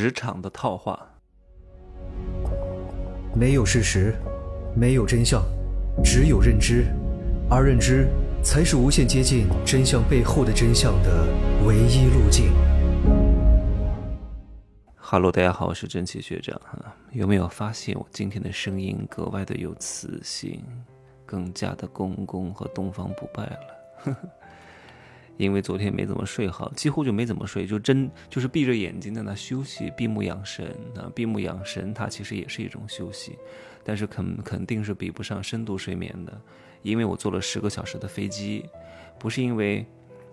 职场的套话。没有事实，没有真相，只有认知，而认知才是无限接近真相背后的真相的唯一路径。哈喽，大家好，我是真奇学长哈。有没有发现我今天的声音格外的有磁性，更加的公公和东方不败了？因为昨天没怎么睡好，几乎就没怎么睡，就真就是闭着眼睛在那休息，闭目养神啊，闭目养神，它其实也是一种休息，但是肯肯定是比不上深度睡眠的，因为我坐了十个小时的飞机，不是因为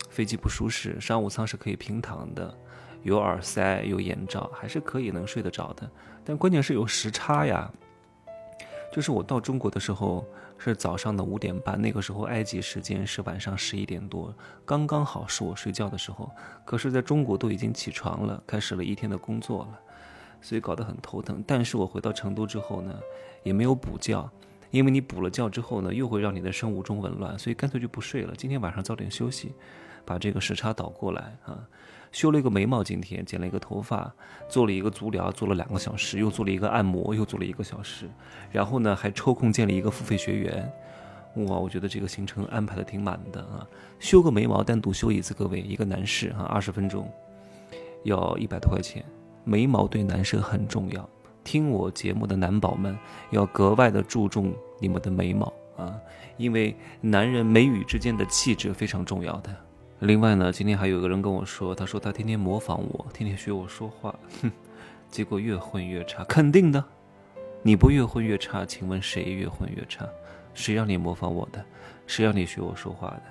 飞机不舒适，商务舱是可以平躺的，有耳塞有眼罩，还是可以能睡得着的，但关键是有时差呀。就是我到中国的时候是早上的五点半，那个时候埃及时间是晚上十一点多，刚刚好是我睡觉的时候。可是在中国都已经起床了，开始了一天的工作了，所以搞得很头疼。但是我回到成都之后呢，也没有补觉，因为你补了觉之后呢，又会让你的生物钟紊乱，所以干脆就不睡了。今天晚上早点休息，把这个时差倒过来啊。修了一个眉毛，今天剪了一个头发，做了一个足疗，做了两个小时，又做了一个按摩，又做了一个小时，然后呢还抽空建了一个付费学员，哇，我觉得这个行程安排的挺满的啊。修个眉毛单独修一次，各位一个男士啊，二十分钟，要一百多块钱。眉毛对男生很重要，听我节目的男宝们要格外的注重你们的眉毛啊，因为男人眉宇之间的气质非常重要的。另外呢，今天还有个人跟我说，他说他天天模仿我，天天学我说话，哼，结果越混越差，肯定的。你不越混越差，请问谁越混越差？谁让你模仿我的？谁让你学我说话的？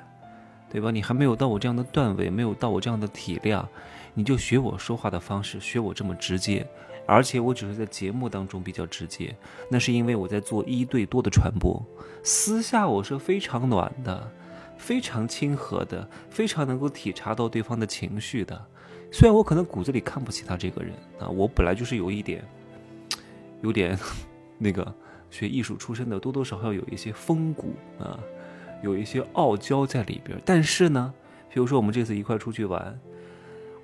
对吧？你还没有到我这样的段位，没有到我这样的体量，你就学我说话的方式，学我这么直接，而且我只是在节目当中比较直接，那是因为我在做一对多的传播，私下我是非常暖的。非常亲和的，非常能够体察到对方的情绪的。虽然我可能骨子里看不起他这个人啊，我本来就是有一点，有点 那个学艺术出身的，多多少少有一些风骨啊，有一些傲娇在里边。但是呢，比如说我们这次一块出去玩，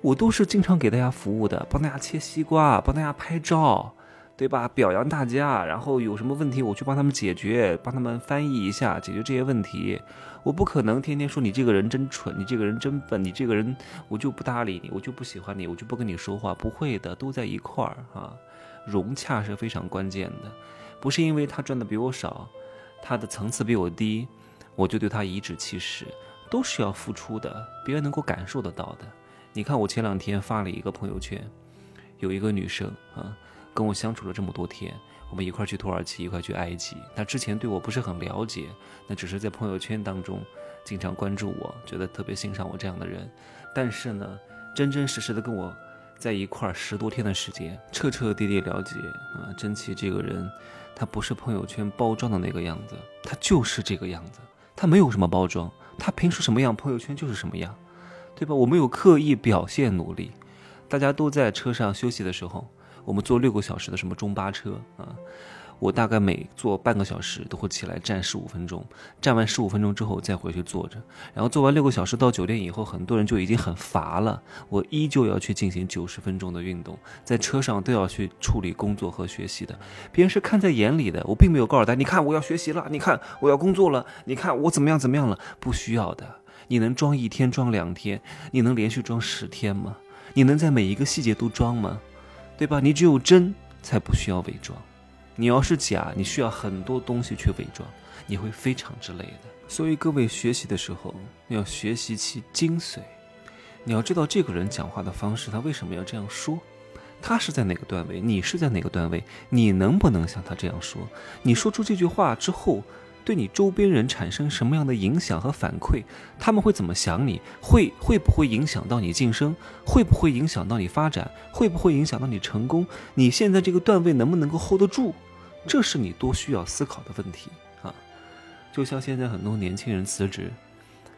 我都是经常给大家服务的，帮大家切西瓜，帮大家拍照。对吧？表扬大家，然后有什么问题我去帮他们解决，帮他们翻译一下，解决这些问题。我不可能天天说你这个人真蠢，你这个人真笨，你这个人我就不搭理你，我就不喜欢你，我就不跟你说话。不会的，都在一块儿啊，融洽是非常关键的。不是因为他赚的比我少，他的层次比我低，我就对他颐指气使，都是要付出的，别人能够感受得到的。你看我前两天发了一个朋友圈，有一个女生啊。跟我相处了这么多天，我们一块去土耳其，一块去埃及。他之前对我不是很了解，那只是在朋友圈当中经常关注我，觉得特别欣赏我这样的人。但是呢，真真实实的跟我在一块十多天的时间，彻彻底底了解啊，真奇这个人，他不是朋友圈包装的那个样子，他就是这个样子，他没有什么包装，他平时什么样，朋友圈就是什么样，对吧？我没有刻意表现努力，大家都在车上休息的时候。我们坐六个小时的什么中巴车啊？我大概每坐半个小时都会起来站十五分钟，站完十五分钟之后再回去坐着，然后坐完六个小时到酒店以后，很多人就已经很乏了。我依旧要去进行九十分钟的运动，在车上都要去处理工作和学习的，别人是看在眼里的。我并没有告诉他，你看我要学习了，你看我要工作了，你看我怎么样怎么样了，不需要的。你能装一天装两天，你能连续装十天吗？你能在每一个细节都装吗？对吧？你只有真才不需要伪装，你要是假，你需要很多东西去伪装，你会非常之累的。所以各位学习的时候要学习其精髓，你要知道这个人讲话的方式，他为什么要这样说，他是在哪个段位，你是在哪个段位，你能不能像他这样说？你说出这句话之后。对你周边人产生什么样的影响和反馈？他们会怎么想你？会会不会影响到你晋升？会不会影响到你发展？会不会影响到你成功？你现在这个段位能不能够 hold 得住？这是你多需要思考的问题啊！就像现在很多年轻人辞职，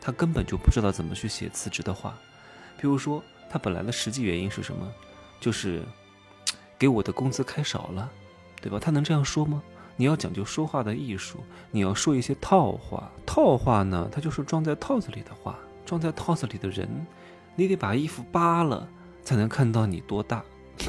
他根本就不知道怎么去写辞职的话。比如说，他本来的实际原因是什么？就是 给我的工资开少了，对吧？他能这样说吗？你要讲究说话的艺术，你要说一些套话。套话呢，它就是装在套子里的话，装在套子里的人，你得把衣服扒了，才能看到你多大。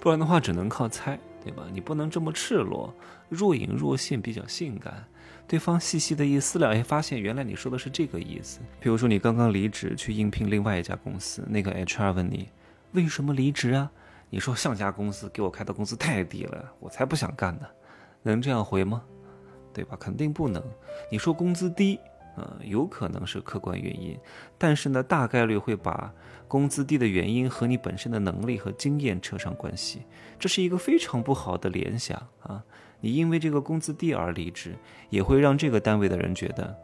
不然的话只能靠猜，对吧？你不能这么赤裸，若隐若现，比较性感。对方细细的一思量，哎，发现原来你说的是这个意思。比如说你刚刚离职去应聘另外一家公司，那个 HR 问你为什么离职啊？你说上家公司给我开的工资太低了，我才不想干呢。能这样回吗？对吧？肯定不能。你说工资低，呃，有可能是客观原因，但是呢，大概率会把工资低的原因和你本身的能力和经验扯上关系，这是一个非常不好的联想啊。你因为这个工资低而离职，也会让这个单位的人觉得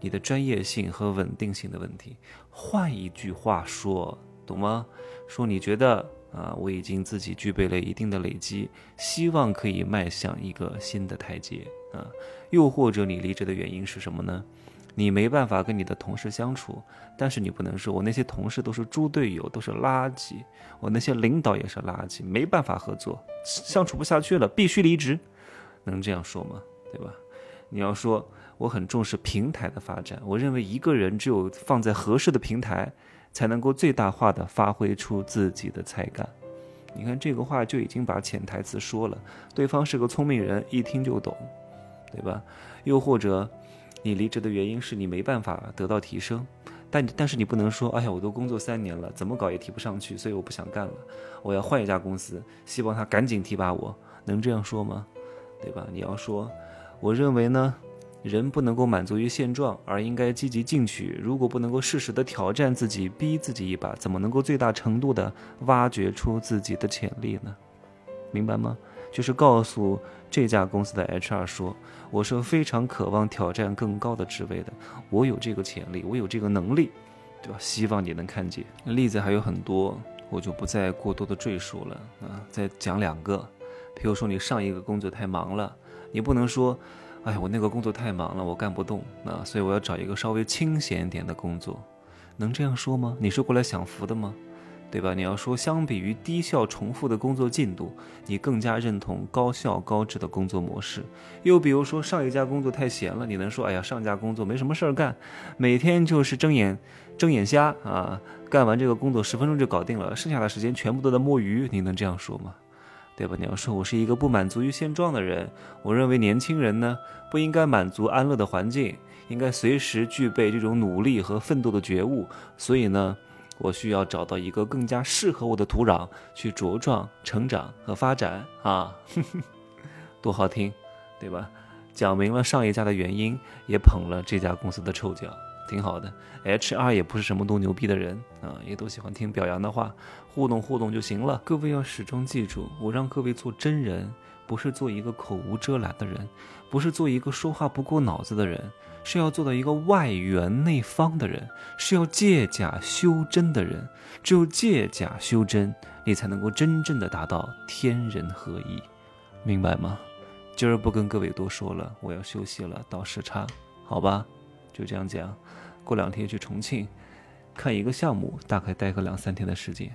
你的专业性和稳定性的问题。换一句话说，懂吗？说你觉得啊，我已经自己具备了一定的累积，希望可以迈向一个新的台阶啊。又或者你离职的原因是什么呢？你没办法跟你的同事相处，但是你不能说我那些同事都是猪队友，都是垃圾，我那些领导也是垃圾，没办法合作，相处不下去了，必须离职。能这样说吗？对吧？你要说我很重视平台的发展，我认为一个人只有放在合适的平台，才能够最大化的发挥出自己的才干。你看这个话就已经把潜台词说了，对方是个聪明人，一听就懂，对吧？又或者你离职的原因是你没办法得到提升，但但是你不能说，哎呀，我都工作三年了，怎么搞也提不上去，所以我不想干了，我要换一家公司，希望他赶紧提拔我，能这样说吗？对吧？你要说，我认为呢，人不能够满足于现状，而应该积极进取。如果不能够适时的挑战自己，逼自己一把，怎么能够最大程度的挖掘出自己的潜力呢？明白吗？就是告诉这家公司的 HR 说，我是非常渴望挑战更高的职位的，我有这个潜力，我有这个能力，对吧？希望你能看见。例子还有很多，我就不再过多的赘述了啊，再讲两个。比如说你上一个工作太忙了，你不能说，哎，我那个工作太忙了，我干不动啊，所以我要找一个稍微清闲点的工作，能这样说吗？你是过来享福的吗？对吧？你要说，相比于低效重复的工作进度，你更加认同高效高质的工作模式。又比如说，上一家工作太闲了，你能说，哎呀，上家工作没什么事儿干，每天就是睁眼睁眼瞎啊，干完这个工作十分钟就搞定了，剩下的时间全部都在摸鱼，你能这样说吗？对吧？你要说我是一个不满足于现状的人，我认为年轻人呢不应该满足安乐的环境，应该随时具备这种努力和奋斗的觉悟。所以呢，我需要找到一个更加适合我的土壤去茁壮、成长和发展啊！多好听，对吧？讲明了上一家的原因，也捧了这家公司的臭脚。挺好的，HR 也不是什么多牛逼的人啊，也都喜欢听表扬的话，互动互动就行了。各位要始终记住，我让各位做真人，不是做一个口无遮拦的人，不是做一个说话不过脑子的人，是要做到一个外圆内方的人，是要借假修真的人。只有借假修真，你才能够真正的达到天人合一，明白吗？今儿不跟各位多说了，我要休息了，到时差，好吧？就这样讲，过两天去重庆看一个项目，大概待个两三天的时间。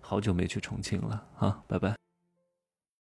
好久没去重庆了啊，拜拜。